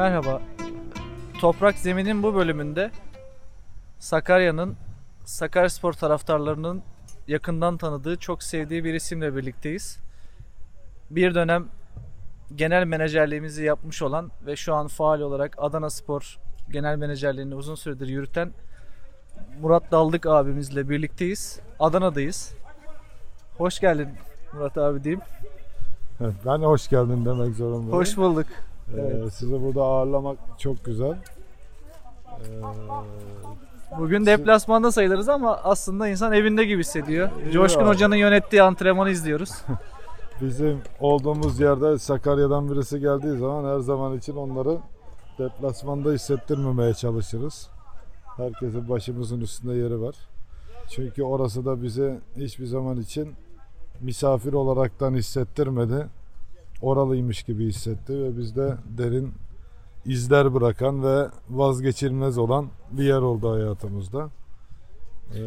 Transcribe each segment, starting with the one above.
Merhaba. Toprak Zemin'in bu bölümünde Sakarya'nın Sakaryaspor taraftarlarının yakından tanıdığı, çok sevdiği bir isimle birlikteyiz. Bir dönem genel menajerliğimizi yapmış olan ve şu an faal olarak Adana Spor genel menajerliğini uzun süredir yürüten Murat Daldık abimizle birlikteyiz. Adana'dayız. Hoş geldin Murat abi diyeyim. Evet, Ben hoş geldin demek zorundayım. Hoş bulduk. Ee, evet. Sizi burada ağırlamak çok güzel. Ee, Bugün deplasmanda sayılırız ama aslında insan evinde gibi hissediyor. Coşkun Ya. Hoca'nın yönettiği antrenmanı izliyoruz. bizim olduğumuz yerde Sakarya'dan birisi geldiği zaman her zaman için onları deplasmanda hissettirmemeye çalışırız. Herkesin başımızın üstünde yeri var. Çünkü orası da bize hiçbir zaman için misafir olaraktan hissettirmedi. Oralıymış gibi hissetti ve bizde derin izler bırakan ve vazgeçilmez olan bir yer oldu hayatımızda. Ee,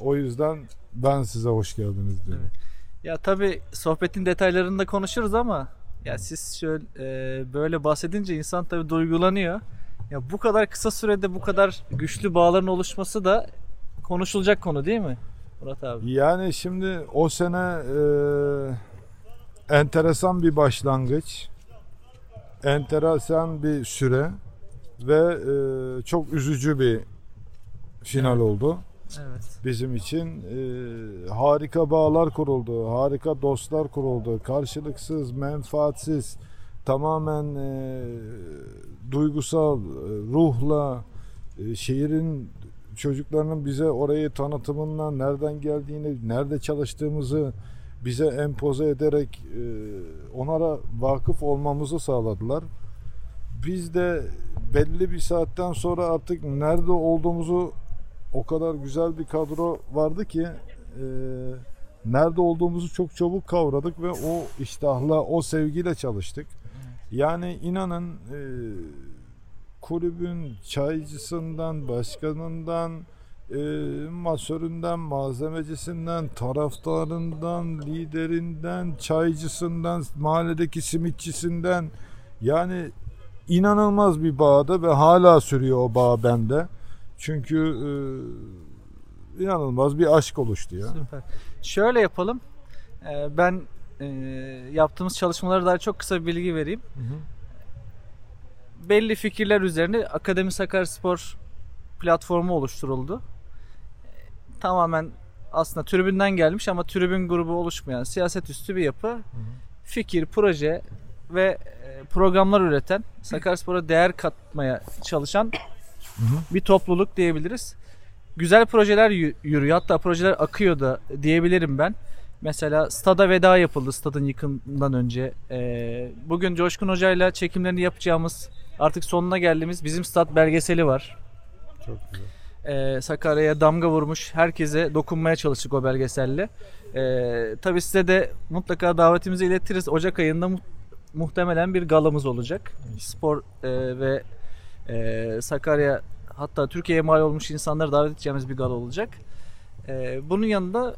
o yüzden ben size hoş geldiniz diyorum. Ya tabi sohbetin detaylarını da konuşuruz ama ya siz şöyle e, böyle bahsedince insan tabi duygulanıyor. Ya bu kadar kısa sürede bu kadar güçlü bağların oluşması da konuşulacak konu değil mi Murat abi? Yani şimdi o sene e, enteresan bir başlangıç, enteresan bir süre ve e, çok üzücü bir final oldu Evet. bizim için. E, harika bağlar kuruldu, harika dostlar kuruldu, karşılıksız, menfaatsiz, tamamen e, duygusal, e, ruhla, e, şehrin çocuklarının bize orayı tanıtımından nereden geldiğini, nerede çalıştığımızı bize empoze ederek e, onlara vakıf olmamızı sağladılar. Biz de belli bir saatten sonra artık nerede olduğumuzu o kadar güzel bir kadro vardı ki e, nerede olduğumuzu çok çabuk kavradık ve o iştahla, o sevgiyle çalıştık. Yani inanın e, kulübün çaycısından, başkanından, e, masöründen, malzemecisinden, taraftarından, liderinden, çaycısından, mahalledeki simitçisinden yani inanılmaz bir bağda ve hala sürüyor o bağ bende. Çünkü e, inanılmaz bir aşk oluştu ya. Süper. Şöyle yapalım. E, ben e, yaptığımız çalışmalara dair çok kısa bir bilgi vereyim. belli fikirler üzerine Akademi Sakaryaspor platformu oluşturuldu. Tamamen aslında tribünden gelmiş ama tribün grubu oluşmayan siyaset üstü bir yapı. Fikir, proje ve e, programlar üreten, Sakaryaspor'a değer katmaya çalışan bir topluluk diyebiliriz. Güzel projeler yü- yürüyor. Hatta projeler akıyor da diyebilirim ben. Mesela stada veda yapıldı stadın yıkımından önce. Ee, bugün Coşkun Hoca ile çekimlerini yapacağımız artık sonuna geldiğimiz bizim stat belgeseli var. Çok güzel. Ee, Sakarya'ya damga vurmuş herkese dokunmaya çalıştık o belgeselle. Ee, tabii size de mutlaka davetimizi iletiriz. Ocak ayında mu- muhtemelen bir galamız olacak. Spor e, ve e, Sakarya hatta Türkiye'ye mal olmuş insanları davet edeceğimiz bir gala olacak. Ee, bunun yanında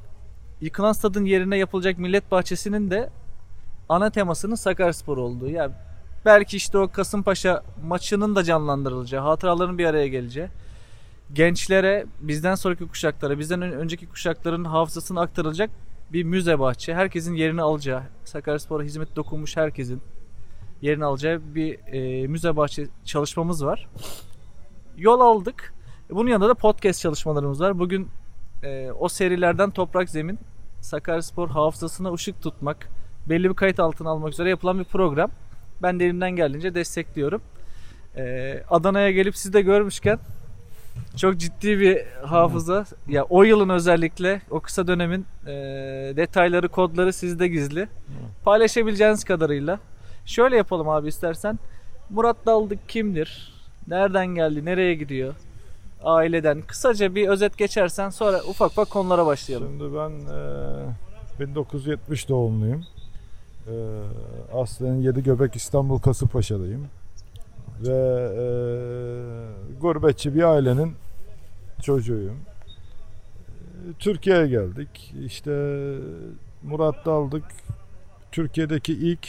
yıkılan stadın yerine yapılacak millet bahçesinin de ana temasının Sakaryaspor olduğu. Yani belki işte o Kasımpaşa maçının da canlandırılacağı, hatıraların bir araya geleceği gençlere, bizden sonraki kuşaklara, bizden ön- önceki kuşakların hafızasını aktarılacak bir müze bahçe. Herkesin yerini alacağı, Sakaryaspor'a hizmet dokunmuş herkesin yerini alacağı bir e, müze bahçe çalışmamız var. Yol aldık. Bunun yanında da podcast çalışmalarımız var. Bugün e, o serilerden Toprak Zemin, Sakaryaspor hafızasına ışık tutmak, belli bir kayıt altına almak üzere yapılan bir program. Ben de elimden geldiğince destekliyorum. E, Adana'ya gelip sizi de görmüşken çok ciddi bir hafıza. Ya o yılın özellikle o kısa dönemin e, detayları, kodları sizde gizli. Paylaşabileceğiniz kadarıyla. Şöyle yapalım abi istersen. Murat Daldık kimdir? Nereden geldi? Nereye gidiyor? Aileden. Kısaca bir özet geçersen sonra ufak ufak konulara başlayalım. Şimdi ben e, 1970 doğumluyum. E, aslen Yedigöbek İstanbul Kasımpaşa'dayım. Ve e, gurbetçi bir ailenin çocuğuyum. E, Türkiye'ye geldik. İşte Murat Daldık Türkiye'deki ilk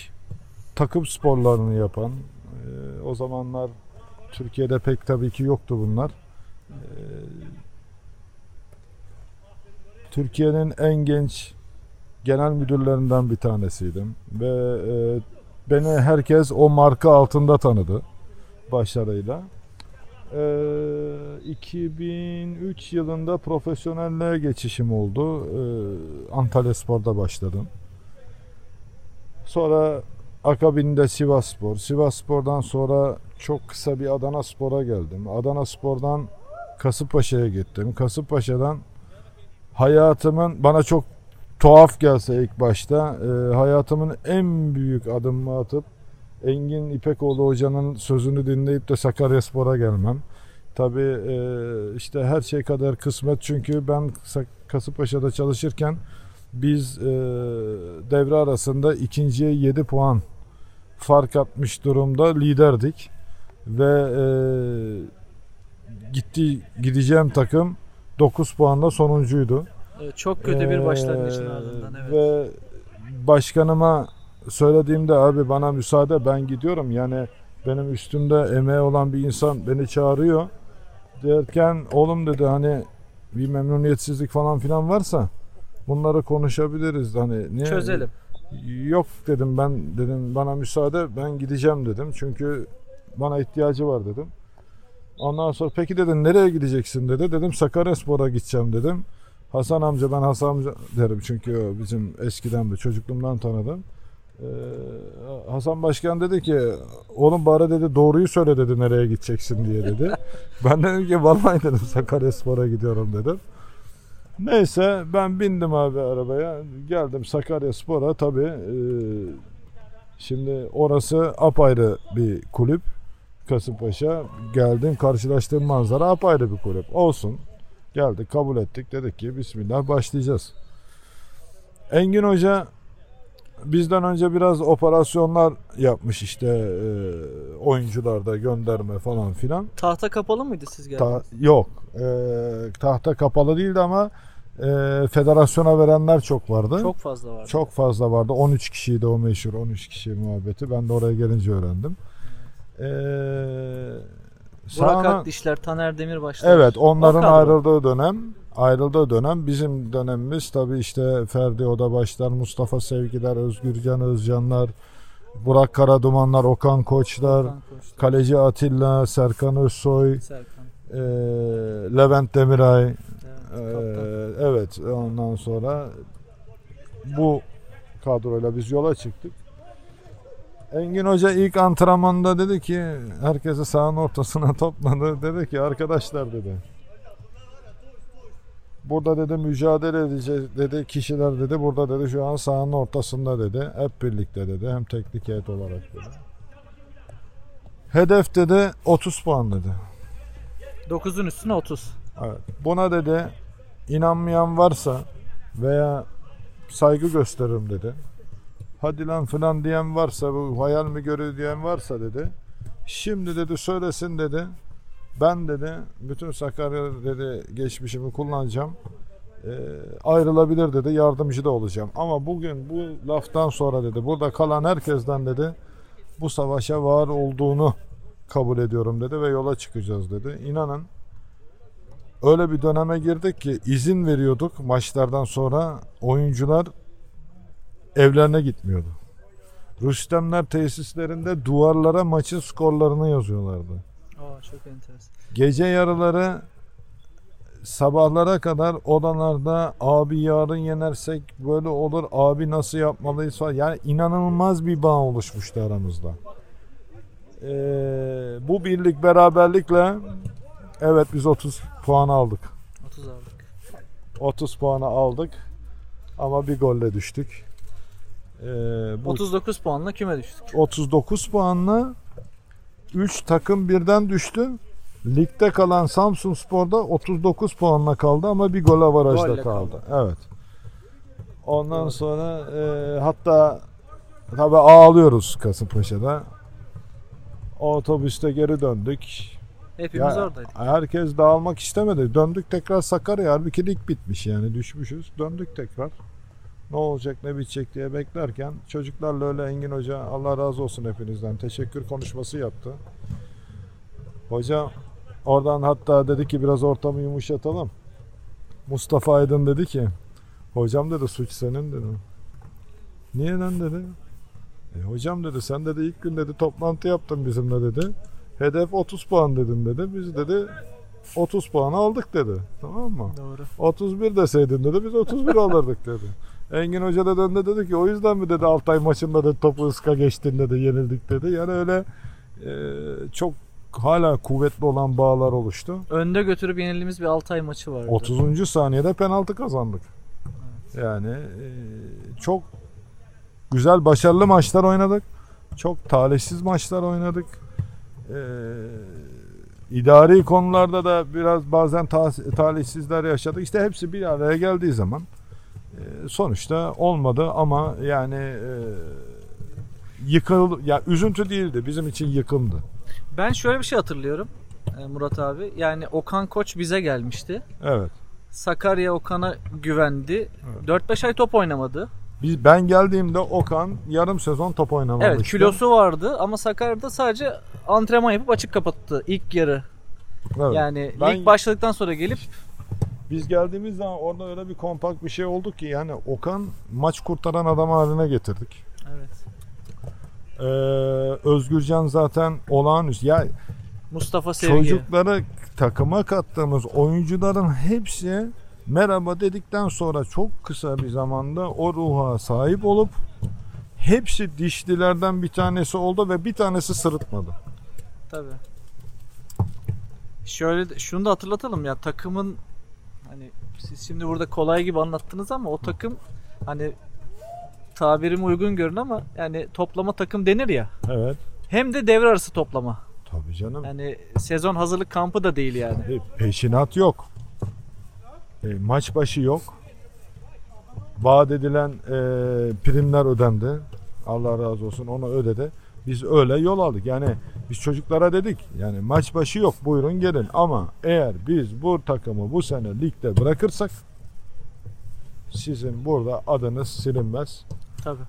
takım sporlarını yapan, e, O zamanlar Türkiye'de pek tabii ki yoktu bunlar. Ee, Türkiye'nin en genç genel müdürlerinden bir tanesiydim ve e, beni herkes o marka altında tanıdı başarıyla. Ee, 2003 yılında profesyonelliğe geçişim oldu. Ee, Antalya Spor'da başladım. Sonra akabinde Sivas Spor. Sivas Spor'dan sonra çok kısa bir Adana Spor'a geldim. Adana Spor'dan Kasımpaşa'ya gittim. Kasımpaşa'dan hayatımın bana çok tuhaf gelse ilk başta e, hayatımın en büyük adımını atıp Engin İpekoğlu hocanın sözünü dinleyip de Sakaryaspor'a gelmem. Tabii e, işte her şey kadar kısmet çünkü ben Kasımpaşa'da çalışırken biz e, devre arasında ikinciye 7 puan fark atmış durumda liderdik ve e, gitti gideceğim takım 9 puanla sonuncuydu. Çok kötü bir başlangıcın Ee, ardından evet. Ve başkanıma söylediğimde abi bana müsaade ben gidiyorum. Yani benim üstümde emeği olan bir insan beni çağırıyor. Derken oğlum dedi hani bir memnuniyetsizlik falan filan varsa bunları konuşabiliriz. Hani niye? Çözelim. Yok dedim ben dedim bana müsaade ben gideceğim dedim. Çünkü bana ihtiyacı var dedim. Ondan sonra peki dedim nereye gideceksin dedi. Dedim Sakaryaspor'a gideceğim dedim. Hasan amca ben Hasan amca derim çünkü bizim eskiden de çocukluğumdan tanıdım. Ee, Hasan Başkan dedi ki oğlum bari dedi doğruyu söyle dedi nereye gideceksin diye dedi. ben dedim ki vallahi dedim Sakaryaspor'a gidiyorum dedim. Neyse ben bindim abi arabaya geldim Sakaryaspor'a tabi şimdi orası apayrı bir kulüp Kasımpaşa geldim karşılaştığım manzara apayrı bir kulüp olsun geldik kabul ettik dedik ki bismillah başlayacağız. Engin Hoca bizden önce biraz operasyonlar yapmış işte e, oyuncularda gönderme falan filan. Tahta kapalı mıydı siz Ta- geldiğinizde? yok. E, tahta kapalı değildi ama e, federasyona verenler çok vardı. Çok, Çok fazla vardı. fazla vardı. 13 kişiydi o meşhur 13 kişi muhabbeti. Ben de oraya gelince öğrendim. E, Burak Akdişler, Taner Demirbaşlar. Evet onların kadro. ayrıldığı dönem ayrıldığı dönem bizim dönemimiz tabi işte Ferdi Odabaşlar, Mustafa Sevgiler, Özgürcan Özcanlar, Burak Karadumanlar, Okan Koçlar, Okan Koçlar, Kaleci Atilla, Serkan Özsoy, Serkan. e, Levent Demiray, Evet, e, evet ondan sonra bu kadroyla biz yola çıktık. Engin Hoca ilk antrenmanda dedi ki herkesi sahanın ortasına topladı. Dedi ki arkadaşlar dedi. Burada dedi mücadele edeceğiz dedi kişiler dedi. Burada dedi şu an sahanın ortasında dedi. Hep birlikte dedi. Hem teknik heyet olarak dedi. Hedef dedi 30 puan dedi. 9'un üstüne 30. Evet. Buna dedi inanmayan varsa veya saygı gösteririm dedi. Hadi lan filan diyen varsa bu hayal mi görüyor diyen varsa dedi. Şimdi dedi söylesin dedi. Ben dedi bütün Sakarya dedi geçmişimi kullanacağım. Ee, ayrılabilir dedi yardımcı da olacağım. Ama bugün bu laftan sonra dedi burada kalan herkesten dedi bu savaşa var olduğunu kabul ediyorum dedi ve yola çıkacağız dedi. İnanın öyle bir döneme girdik ki izin veriyorduk maçlardan sonra oyuncular evlerine gitmiyordu. Rüstemler tesislerinde duvarlara maçın skorlarını yazıyorlardı. Aa, çok enteresan. Gece yarıları sabahlara kadar odalarda abi yarın yenersek böyle olur abi nasıl yapmalıyız falan. Yani inanılmaz bir bağ oluşmuştu aramızda. Ee, bu birlik beraberlikle evet biz 30 puan aldık. 30 aldık. 30 puanı aldık ama bir golle düştük. Ee, bu 39 puanla küme düştük. 39 puanla 3 takım birden düştü. Ligde kalan Samsun Spor'da 39 puanla kaldı ama bir gol avarajda kaldı. kaldı. Evet. Ondan Doğru. sonra e, hatta tabi ağlıyoruz Kasımpaşa'da. Otobüste geri döndük. Hepimiz Ya, oradaydık. Herkes dağılmak istemedi. Döndük tekrar Sakarya. Halbuki lig bitmiş yani düşmüşüz. Döndük tekrar. Ne olacak ne bitecek diye beklerken çocuklarla öyle Engin Hoca Allah razı olsun hepinizden teşekkür konuşması yaptı. Hoca oradan hatta dedi ki biraz ortamı yumuşatalım. Mustafa Aydın dedi ki hocam dedi suç senin dedi. Niye lan dedi. E, hocam dedi sen dedi ilk gün dedi toplantı yaptın bizimle dedi. Hedef 30 puan dedin dedi. Biz dedi 30 puan aldık dedi. Tamam mı? Doğru. 31 deseydin dedi biz 31 alırdık dedi. Engin Hoca da döndü dedi ki o yüzden mi dedi Altay maçında da topu ıska geçtin dedi yenildik dedi. Yani öyle e, çok hala kuvvetli olan bağlar oluştu. Önde götürüp yenildiğimiz bir Altay maçı vardı. 30. saniyede penaltı kazandık. Yani e, çok güzel başarılı maçlar oynadık. Çok talihsiz maçlar oynadık. E, idari konularda da biraz bazen ta- talihsizler yaşadık. İşte hepsi bir araya geldiği zaman sonuçta olmadı ama yani e, yıkıl ya üzüntü değildi bizim için yıkımdı. Ben şöyle bir şey hatırlıyorum e, Murat abi. Yani Okan Koç bize gelmişti. Evet. Sakarya Okan'a güvendi. 4-5 ay top oynamadı. Biz ben geldiğimde Okan yarım sezon top oynamamıştı. Evet kilosu vardı ama Sakarya'da sadece antrenman yapıp açık kapattı ilk yarı. Evet. Yani Ben- lig başladıktan sonra gelip Biz geldiğimiz zaman orada öyle bir kompakt bir şey oldu ki yani Okan maç kurtaran adam haline getirdik. evet. Ee, Özgürcan zaten olağanüstü. Ya Mustafa Sevgi. çocukları takıma kattığımız oyuncuların hepsi merhaba dedikten sonra çok kısa bir zamanda o ruha sahip olup hepsi dişlilerden bir tanesi oldu ve bir tanesi sırıtmadı. Tabii. Şöyle şunu da hatırlatalım ya takımın siz şimdi burada kolay gibi anlattınız ama o takım hani tabirim uygun görün ama yani toplama takım denir ya. Evet. Hem de devre arası toplama. Tabii canım. Yani sezon hazırlık kampı da değil yani. E, Peşinat yok. E, maç başı yok. Vaat edilen e, primler ödendi. Allah razı olsun onu ödedi. Biz öyle yol aldık. Yani biz çocuklara dedik yani maç başı yok buyurun gelin ama eğer biz bu takımı bu sene ligde bırakırsak sizin burada adınız silinmez. Tabii.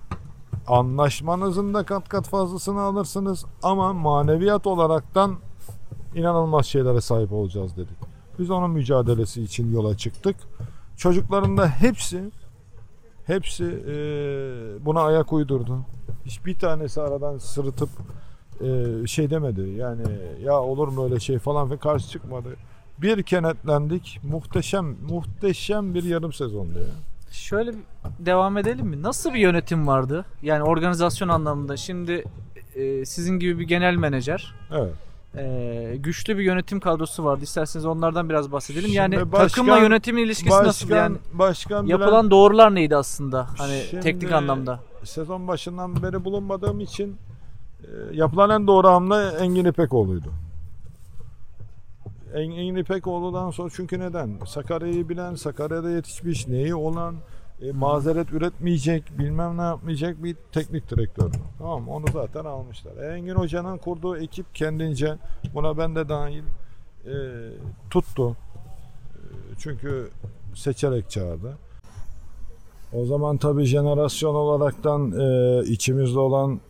Anlaşmanızın da kat kat fazlasını alırsınız ama maneviyat olaraktan inanılmaz şeylere sahip olacağız dedik. Biz onun mücadelesi için yola çıktık. Çocukların da hepsi hepsi eee, buna ayak uydurdu. Hiçbir tanesi aradan sırıtıp eee, şey demedi. Yani ya olur mu öyle şey falan ve karşı çıkmadı. Bir kenetlendik. Muhteşem muhteşem bir yarım sezondu ya. Şöyle devam edelim mi? Nasıl bir yönetim vardı? Yani organizasyon anlamında. Şimdi e, sizin gibi bir genel menajer, Evet. E, güçlü bir yönetim kadrosu vardı. İsterseniz onlardan biraz bahsedelim. Şimdi yani başkan- takımla yönetimin ilişkisi nasıl? Başkan, Yani başkan yapılan doğrular neydi aslında? Hani Şimdi- teknik anlamda. sezon başından beri bulunmadığım için e, yapılan en doğru hamle Engin İpekoğlu'ydu. En- Engin İpekoğlu'dan sonra çünkü neden? Sakarya'yı bilen, Sakarya'da yetişmiş, neyi olan, e, mazeret üretmeyecek, bilmem ne yapmayacak bir teknik direktör. Tamam onu zaten almışlar. E, Engin Hoca'nın kurduğu ekip kendince buna ben de dahil e, tuttu. E, çünkü seçerek çağırdı. O zaman tabii jenerasyon olaraktan e, içimizde olan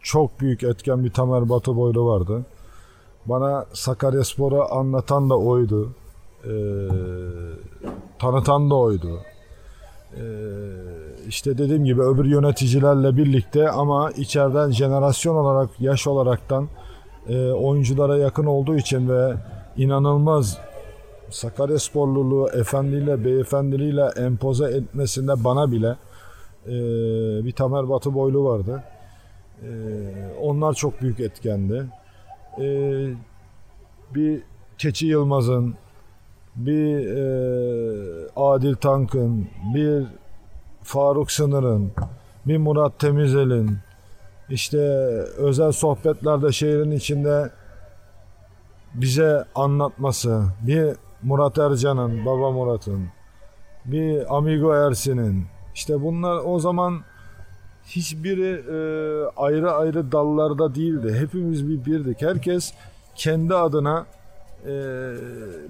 çok büyük etken bir Tamer Batı boylu vardı. Bana Sakaryaspor'u anlatan da oydu. E, tanıtan da oydu. E, işte dediğim gibi öbür yöneticilerle birlikte ama içeriden jenerasyon olarak, yaş olaraktan e, oyunculara yakın olduğu için ve inanılmaz Sakaryasporluluğu efendiyle, beyefendiliğiyle empoze etmesinde bana bile e, bir Tamer Batı boylu vardı. E, onlar çok büyük etkendi. Bir Keçi Yılmaz'ın, bir e, Adil Tank'ın, bir Faruk Sınır'ın, bir Murat Temizel'in, işte özel sohbetlerde şehrin içinde bize anlatması, bir Murat Ercan'ın, baba Murat'ın, bir Amigo Ersin'in, işte bunlar o zaman hiçbiri e, ayrı ayrı dallarda değildi. Hepimiz bir birdik. Herkes kendi adına e,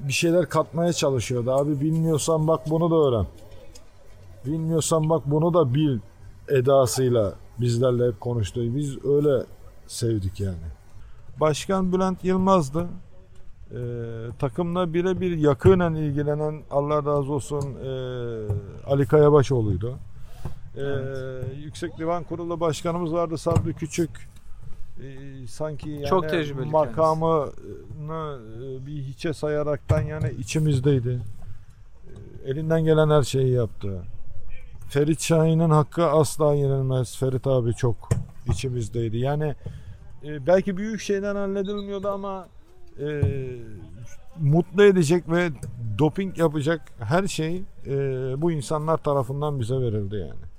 bir şeyler katmaya çalışıyordu. Abi bilmiyorsan bak bunu da öğren. bilmiyorsan bak bunu da bil edasıyla bizlerle hep konuştu. Biz öyle sevdik yani. Başkan Bülent Yılmaz'dı. Ee, takımla birebir yakinen ilgilenen Allah razı olsun ee, Ali Kayabaşoğlu'ydu. Ee, Yüksek Divan Kurulu Başkanımız vardı Sabri Küçük. Ee, sanki yani Çok tecrübeli makamını e, bir hiçe sayaraktan yani içimizdeydi. Ee, elinden gelen her şeyi yaptı. Ferit Şahin'in hakkı asla yenilmez. Ferit abi çok içimizdeydi. Yani e, belki büyük şeyler halledilmiyordu ama e, mutlu edecek ve doping yapacak her şey e, bu insanlar tarafından bize verildi yani.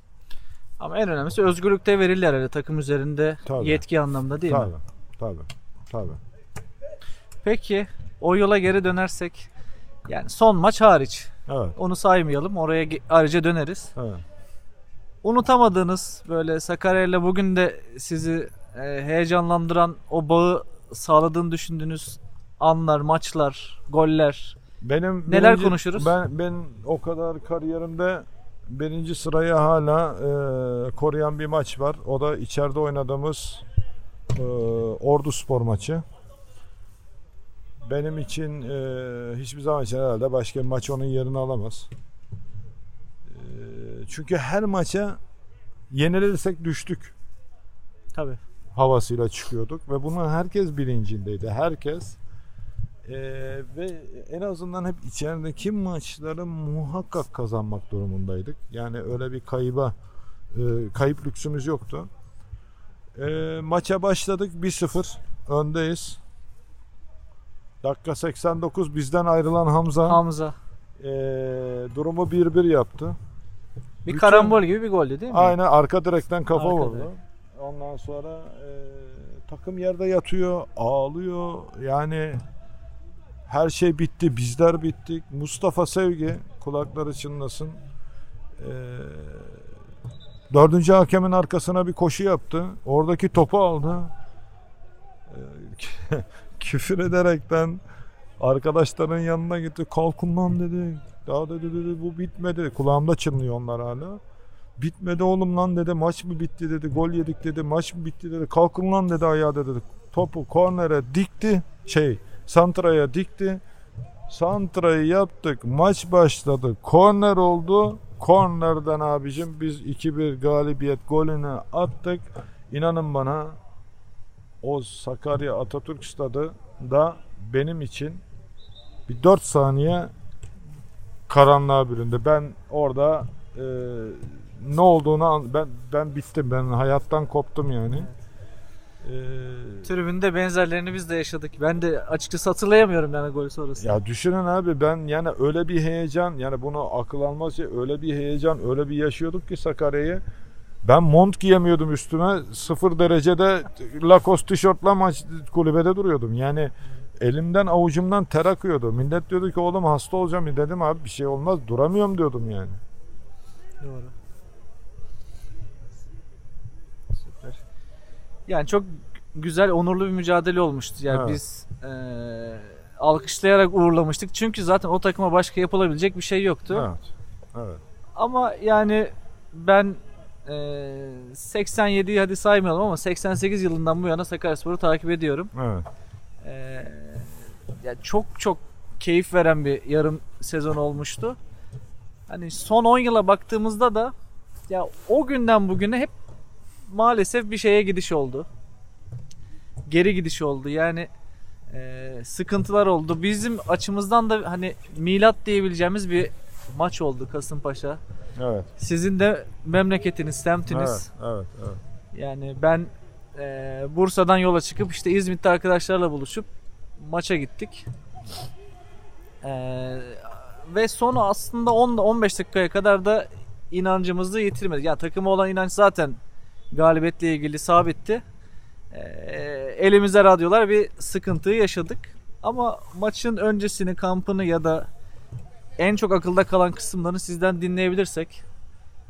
Ama en önemlisi özgürlükte verildi herhalde takım üzerinde Tabii. yetki anlamda değil mi? tabii, Tabii. Tabii. Peki o yola geri dönersek yani son maç hariç Evet. onu saymayalım oraya ayrıca döneriz. Evet. Unutamadığınız böyle Sakarya ile bugün de sizi e, heyecanlandıran o bağı sağladığını düşündüğünüz anlar, maçlar, goller. Benim Neler konuşuruz? Ben ben o kadar kariyerimde birinci sırayı hala e, koruyan bir maç var. O da içeride oynadığımız e, Ordu Spor maçı. Benim için e, hiçbir zaman için herhalde başka bir maç onun yerini alamaz. E, çünkü her maça yenilirsek düştük Tabii. havasıyla çıkıyorduk ve bunun herkes bilincindeydi. Herkes Ee, ve en azından hep içerideki maçları muhakkak kazanmak durumundaydık. Yani öyle bir kayıba e, kayıp lüksümüz yoktu. Ee, maça başladık 1-0 öndeyiz. Dakika 89 bizden ayrılan Hamza Hamza. e, durumu 1-1 yaptı. Bir Bütün- karambol gibi bir goldü değil mi? Aynen arka direkten kafa Arka vurdu. direk. Ondan sonra e, takım yerde yatıyor, ağlıyor. Yani her şey bitti, bizler bittik. Mustafa Sevgi kulakları çınlasın. E, dördüncü hakemin arkasına bir koşu yaptı. Oradaki topu aldı. E, küfür ederekten arkadaşların yanına gitti. Kalkın lan dedi. Daha dedi, dedi bu bitmedi. Kulağımda çınlıyor onlar hala. Bitmedi oğlum lan dedi. Maç mı bitti dedi. Gol yedik dedi. Maç mı bitti dedi. Kalkın lan dedi ayağa dedi. Topu kornere dikti. Şey santraya dikti. Santrayı yaptık. Maç başladı. Korner oldu. Kornerden abicim biz 2-1 galibiyet golünü attık. İnanın bana o Sakarya Atatürk Stadı da benim için bir 4 saniye karanlığa büründü. Ben orada e, ne olduğunu ben ben bittim. Ben hayattan koptum yani. E, Tribünde benzerlerini biz de yaşadık. Ben de açıkçası hatırlayamıyorum yani gol sonrası. ya düşünün abi ben yani öyle bir heyecan yani bunu akıl almaz şey öyle bir heyecan öyle bir yaşıyorduk ki Sakarya'yı. Ben mont giyemiyordum üstüme. Sıfır derecede Lacoste tişörtle maç kulübede duruyordum. Yani elimden avucumdan ter akıyordu. Millet diyordu ki oğlum hasta olacağım. Dedim abi bir şey olmaz duramıyorum diyordum yani. Doğru. Yani çok güzel, onurlu bir mücadele olmuştu. Yani Evet. biz eee, alkışlayarak uğurlamıştık. Çünkü zaten o takıma başka yapılabilecek bir şey yoktu. Evet. Evet. Ama yani ben eee 87'yi hadi saymayalım ama 88 yılından bu yana Sakaryaspor'u takip ediyorum. Evet. Eee, ya çok çok keyif veren bir yarım sezon olmuştu. Hani son 10 yıla baktığımızda da ya o günden bugüne hep maalesef bir şeye gidiş oldu. Geri gidiş oldu. Yani eee, sıkıntılar oldu. Bizim açımızdan da hani milat diyebileceğimiz bir maç oldu Kasımpaşa. Evet. Sizin de memleketiniz, semtiniz. Evet. Evet. evet. Yani ben eee, Bursa'dan yola çıkıp işte İzmit'te arkadaşlarla buluşup maça gittik. Eee, ve sonu aslında 10-15 dakikaya kadar da inancımızı yitirmedik. Yani takıma olan inanç zaten galibiyetle ilgili sabitti. Eee, elimize radyolar bir sıkıntıyı yaşadık. Ama maçın öncesini, kampını ya da en çok akılda kalan kısımlarını sizden dinleyebilirsek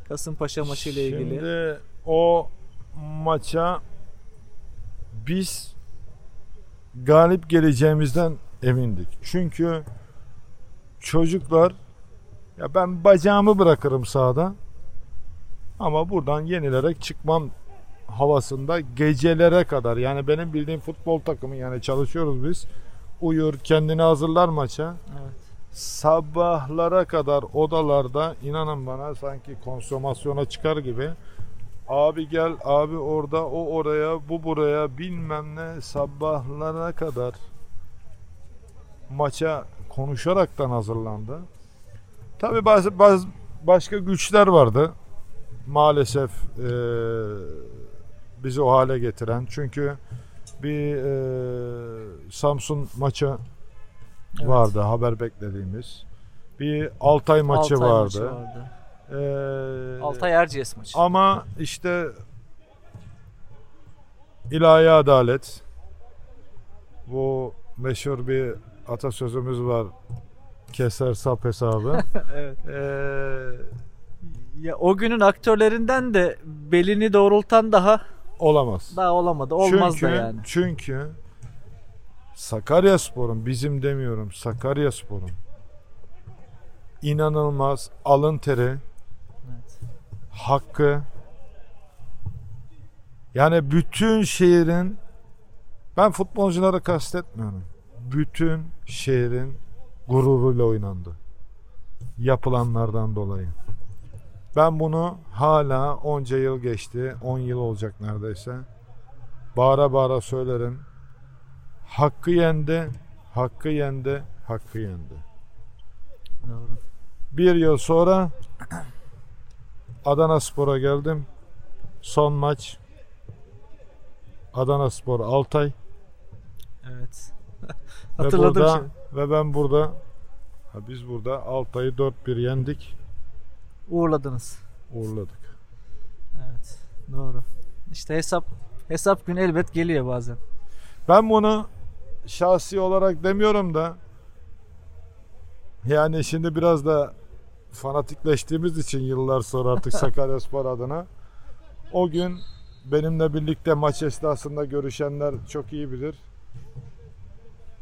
Kasımpaşa maçı ile ilgili. Şimdi o maça biz galip geleceğimizden emindik. Çünkü çocuklar ya ben bacağımı bırakırım sahada. Ama buradan yenilerek çıkmam havasında gecelere kadar yani benim bildiğim futbol takımı yani çalışıyoruz biz. Uyur kendini hazırlar maça. Evet. Sabahlara kadar odalarda inanın bana sanki konsomasyona çıkar gibi. Abi gel abi orada o oraya bu buraya bilmem ne sabahlara kadar maça konuşaraktan hazırlandı. Tabi bazı, bazı başka güçler vardı. Maalesef eee, bizi o hale getiren. Çünkü bir eee, Samsun maçı Evet. vardı haber beklediğimiz. Bir Altay maçı Altay vardı. maçı vardı. Eee, Altay Erciyes maçı. ama işte ilahi adalet bu meşhur bir atasözümüz var. Keser sap hesabı. evet. Eee, Ya o günün aktörlerinden de belini doğrultan daha olamaz. daha olamadı. Olmaz çünkü, da yani. Çünkü Sakaryaspor'un bizim demiyorum Sakaryaspor'un inanılmaz alın teri Evet. hakkı yani bütün şehrin ben futbolcuları kastetmiyorum. Bütün şehrin gururuyla oynandı. Yapılanlardan dolayı. Ben bunu hala onca yıl geçti. 10 yıl olacak neredeyse. Bağıra bağıra söylerim. Hakkı yendi, hakkı yendi, hakkı yendi. Doğru. Bir yıl sonra Adana Spor'a geldim. Son maç Adana Spor Altay Evet. ve Hatırladım burada şimdi. ve ben burada ha biz burada Altay'ı 4-1 yendik, Uğurladınız. uğurladık. Evet. Doğru. İşte hesap hesap günü elbet geliyor bazen. Ben bunu şahsi olarak demiyorum da yani şimdi biraz da fanatikleştiğimiz için yıllar sonra artık Sakaryaspor adına o gün benimle birlikte maç esnasında görüşenler çok iyi bilir.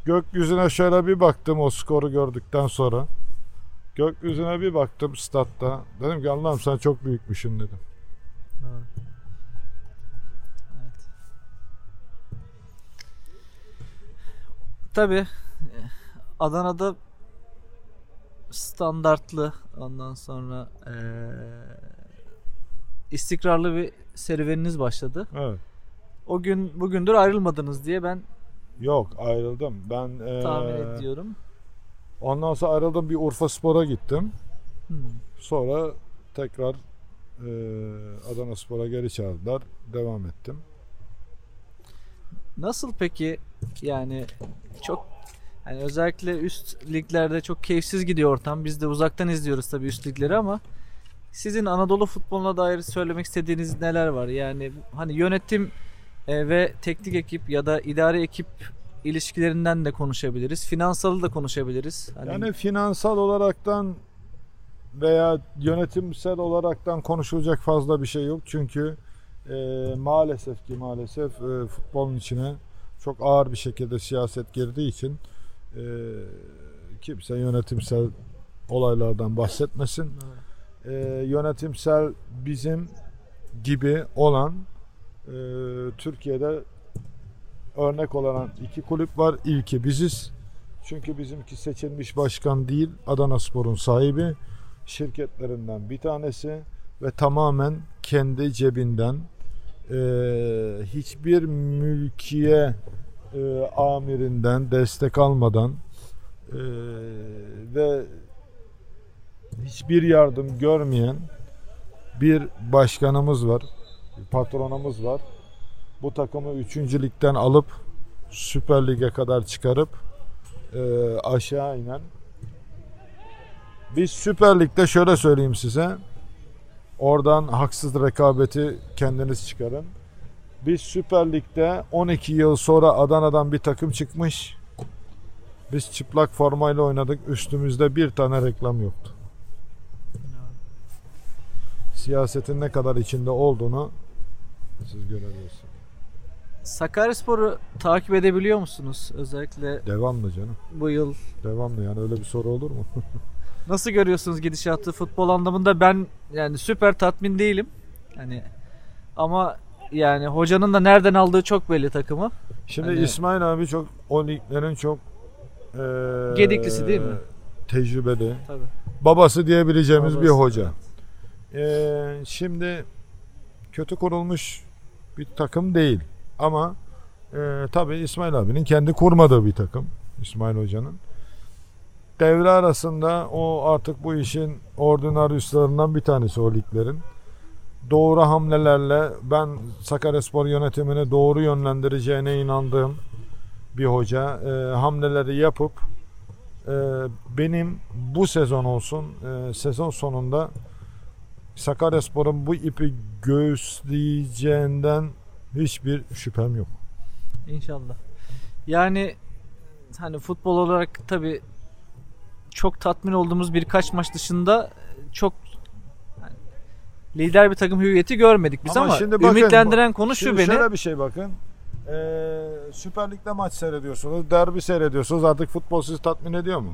Gökyüzüne şöyle bir baktım o skoru gördükten sonra. Gökyüzüne bir baktım statta. Dedim ki Allah'ım sen çok büyükmüşsün dedim. Doğru. Evet. Tabii eh, Adana'da standartlı ondan sonra eee, istikrarlı bir serüveniniz başladı. Evet. O gün bugündür ayrılmadınız diye ben Yok ayrıldım. Ben tahmin eee, ediyorum. Ondan sonra ayrıldım bir Urfa Spor'a gittim. Hmm. Sonra tekrar e, Adana Spor'a geri çağırdılar. Devam ettim. Nasıl peki yani çok hani özellikle üst liglerde çok keyifsiz gidiyor ortam. Biz de uzaktan izliyoruz tabii üst ligleri ama sizin Anadolu futboluna dair söylemek istediğiniz neler var? Yani hani yönetim e, ve teknik ekip ya da idari ekip ilişkilerinden de konuşabiliriz. Finansalı da konuşabiliriz. Hani Yani finansal olaraktan veya yönetimsel olaraktan konuşulacak fazla bir şey yok. Çünkü e, maalesef ki maalesef e, futbolun içine çok ağır bir şekilde siyaset girdiği için e, kimse yönetimsel olaylardan bahsetmesin. e, yönetimsel bizim gibi olan e, Türkiye'de örnek olan iki kulüp var. İlki biziz. Çünkü bizimki seçilmiş başkan değil, Adana Spor'un sahibi. Şirketlerinden bir tanesi ve tamamen kendi cebinden e, hiçbir mülkiye e, amirinden destek almadan e, ve hiçbir yardım görmeyen bir başkanımız var, bir patronumuz var. Bu takımı 3. ligden alıp Süper Lig'e kadar çıkarıp e, aşağı inen. Biz Süper Lig'de şöyle söyleyeyim size. Oradan haksız rekabeti kendiniz çıkarın. Biz Süper Lig'de 12 yıl sonra Adana'dan bir takım çıkmış. Biz çıplak formayla oynadık. Üstümüzde bir tane reklam yoktu. Siyasetin ne kadar içinde olduğunu siz görebilirsiniz. Sakaryaspor'u takip edebiliyor musunuz? Özellikle Devamlı canım. bu yıl Devamlı yani öyle bir soru olur mu? Nasıl görüyorsunuz gidişatı futbol anlamında? Ben yani süper tatmin değilim. Hani ama yani hocanın da nereden aldığı çok belli takımı. Şimdi Hani- İsmail abi çok o liglerin çok eee, Gediklisi değil mi? Tecrübeli. Tabii. Babası diyebileceğimiz bir Babası, hoca. Eee, şimdi kötü kurulmuş bir takım değil. Ama eee tabii İsmail abinin kendi kurmadığı bir takım. İsmail hocanın. Devre arasında o artık bu işin ordinaryuslarından bir tanesi o liglerin. Doğru hamlelerle ben Sakaryaspor yönetimini doğru yönlendireceğine inandığım bir hoca Eee, hamleleri yapıp eee, benim bu sezon olsun eee, sezon sonunda Sakaryaspor'un bu ipi göğüsleyeceğinden hiçbir şüphem yok. İnşallah. Yani hani futbol olarak tabii çok tatmin olduğumuz birkaç maç dışında çok hani lider bir takım hüviyeti görmedik biz Ama ama, şimdi bakın, ümitlendiren konu şu beni. Şöyle bir şey bakın. Eee Süper Lig'de maç seyrediyorsunuz, derbi seyrediyorsunuz. Artık futbol sizi tatmin ediyor mu?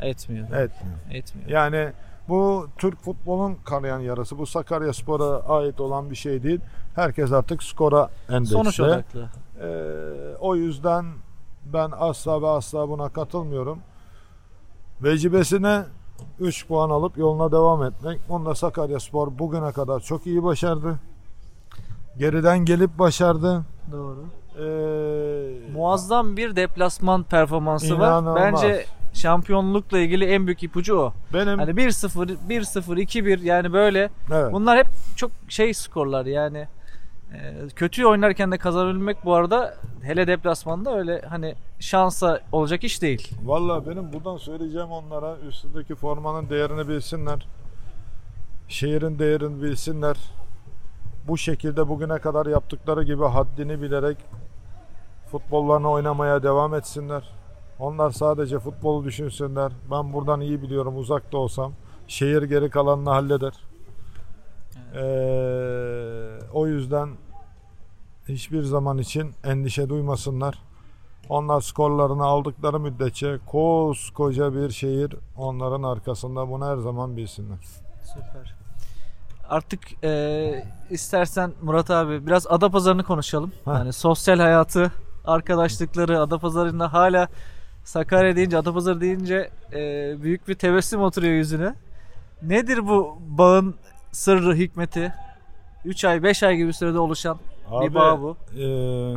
Etmiyor. Etmiyor. Etmiyor. Yani bu Türk futbolun kanayan yarası. Bu Sakaryaspor'a ait olan bir şey değil. Herkes artık skora endeksli. Sonuç odaklı. Ee, o yüzden ben asla ve asla buna katılmıyorum. Vecibesine 3 puan alıp yoluna devam etmek. Bunu da Sakaryaspor bugüne kadar çok iyi başardı. Geriden gelip başardı. Doğru. Ee, Muazzam bir deplasman performansı İnanılmaz. var. Bence şampiyonlukla ilgili en büyük ipucu o. benim Hani 1-0, 1-0, 2-1 yani böyle evet, Bunlar hep çok şey skorlar yani. Ee, kötü oynarken de kazanabilmek bu arada hele deplasmanda öyle hani şansa olacak iş değil. Valla benim buradan söyleyeceğim onlara üstündeki formanın değerini bilsinler. Şehrin değerini bilsinler. Bu şekilde bugüne kadar yaptıkları gibi haddini bilerek futbollarını oynamaya devam etsinler. Onlar sadece futbolu düşünsünler. Ben buradan iyi biliyorum uzakta olsam. Şehir geri kalanını halleder. Ee, o yüzden hiçbir zaman için endişe duymasınlar. Onlar skorlarını aldıkları müddetçe koskoca bir şehir onların arkasında bunu her zaman bilsinler. Süper. Artık e, istersen Murat abi biraz Adapazarı'nı konuşalım. Ha. Yani sosyal hayatı, arkadaşlıkları, Adapazarı'nda hala Sakarya deyince, Adapazarı deyince e, büyük bir tebessüm oturuyor yüzüne. Nedir bu bağın sırrı, hikmeti? 3 ay, 5 ay gibi sürede oluşan bir bağ bu. eee,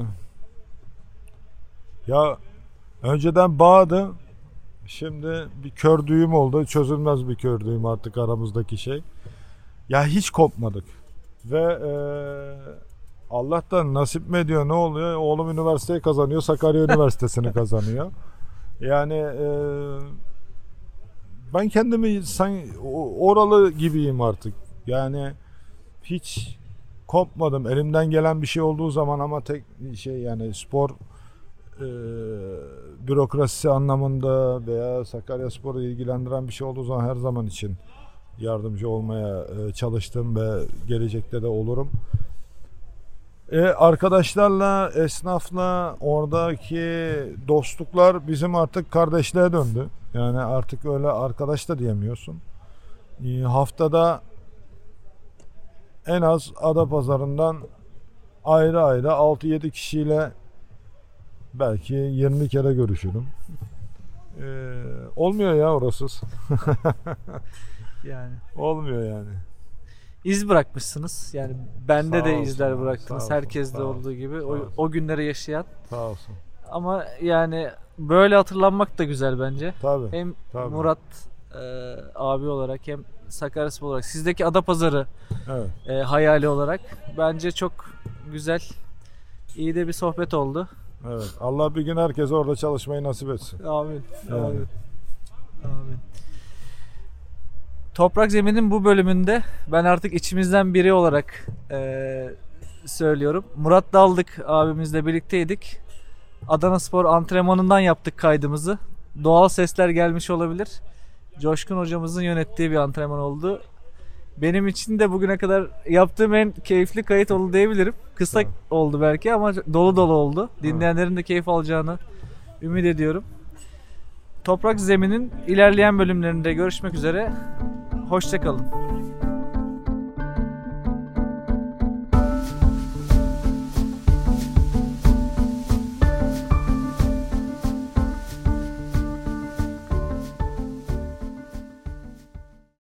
ya önceden bağdı. Şimdi bir kördüğüm oldu. Çözülmez bir kördüğüm artık aramızdaki şey. Ya hiç kopmadık. Ve eee Allah'tan nasip mi ediyor ne oluyor? Oğlum üniversiteyi kazanıyor. Sakarya Üniversitesi'ni kazanıyor. Yani eee, ben kendimi o- oralı gibiyim artık. Yani hiç kopmadım. Elimden gelen bir şey olduğu zaman ama tek şey yani spor e, bürokrasisi anlamında veya Sakaryaspor'u ilgilendiren bir şey olduğu zaman her zaman için yardımcı olmaya e, çalıştım ve gelecekte de olurum. E, arkadaşlarla, esnafla oradaki dostluklar bizim artık kardeşliğe döndü. Yani artık öyle arkadaş da diyemiyorsun. E, haftada en az ada pazarından ayrı ayrı 6-7 kişiyle belki 20 kere görüşürüm. Ee, olmuyor ya orasız. Yani Olmuyor yani. iz bırakmışsınız. Yani bende Sağ de olsun izler bıraktınız. olsun, Herkeste sağ olduğu olsun, gibi o, o günleri yaşayan. Sağ olsun. Ama yani böyle hatırlanmak da güzel bence. Tabii. Hem Tabii. Murat e, abi olarak hem Sakaryaspor olarak sizdeki Adapazarı Evet. e, hayali olarak bence çok güzel iyi de bir sohbet oldu. Evet. Allah bir gün herkese orada çalışmayı nasip etsin. Amin. Evet. Amin. Amin. Toprak Zemin'in bu bölümünde ben artık içimizden biri olarak e, söylüyorum. Murat Daldık abimizle birlikteydik. Adana Spor antrenmanından yaptık kaydımızı. Doğal sesler gelmiş olabilir. Coşkun hocamızın yönettiği bir antrenman oldu. Benim için de bugüne kadar yaptığım en keyifli kayıt oldu diyebilirim. Kısa Evet. oldu belki ama dolu dolu oldu. Dinleyenlerin de keyif alacağını ümit ediyorum. Toprak Zemin'in ilerleyen bölümlerinde görüşmek üzere. Hoşçakalın.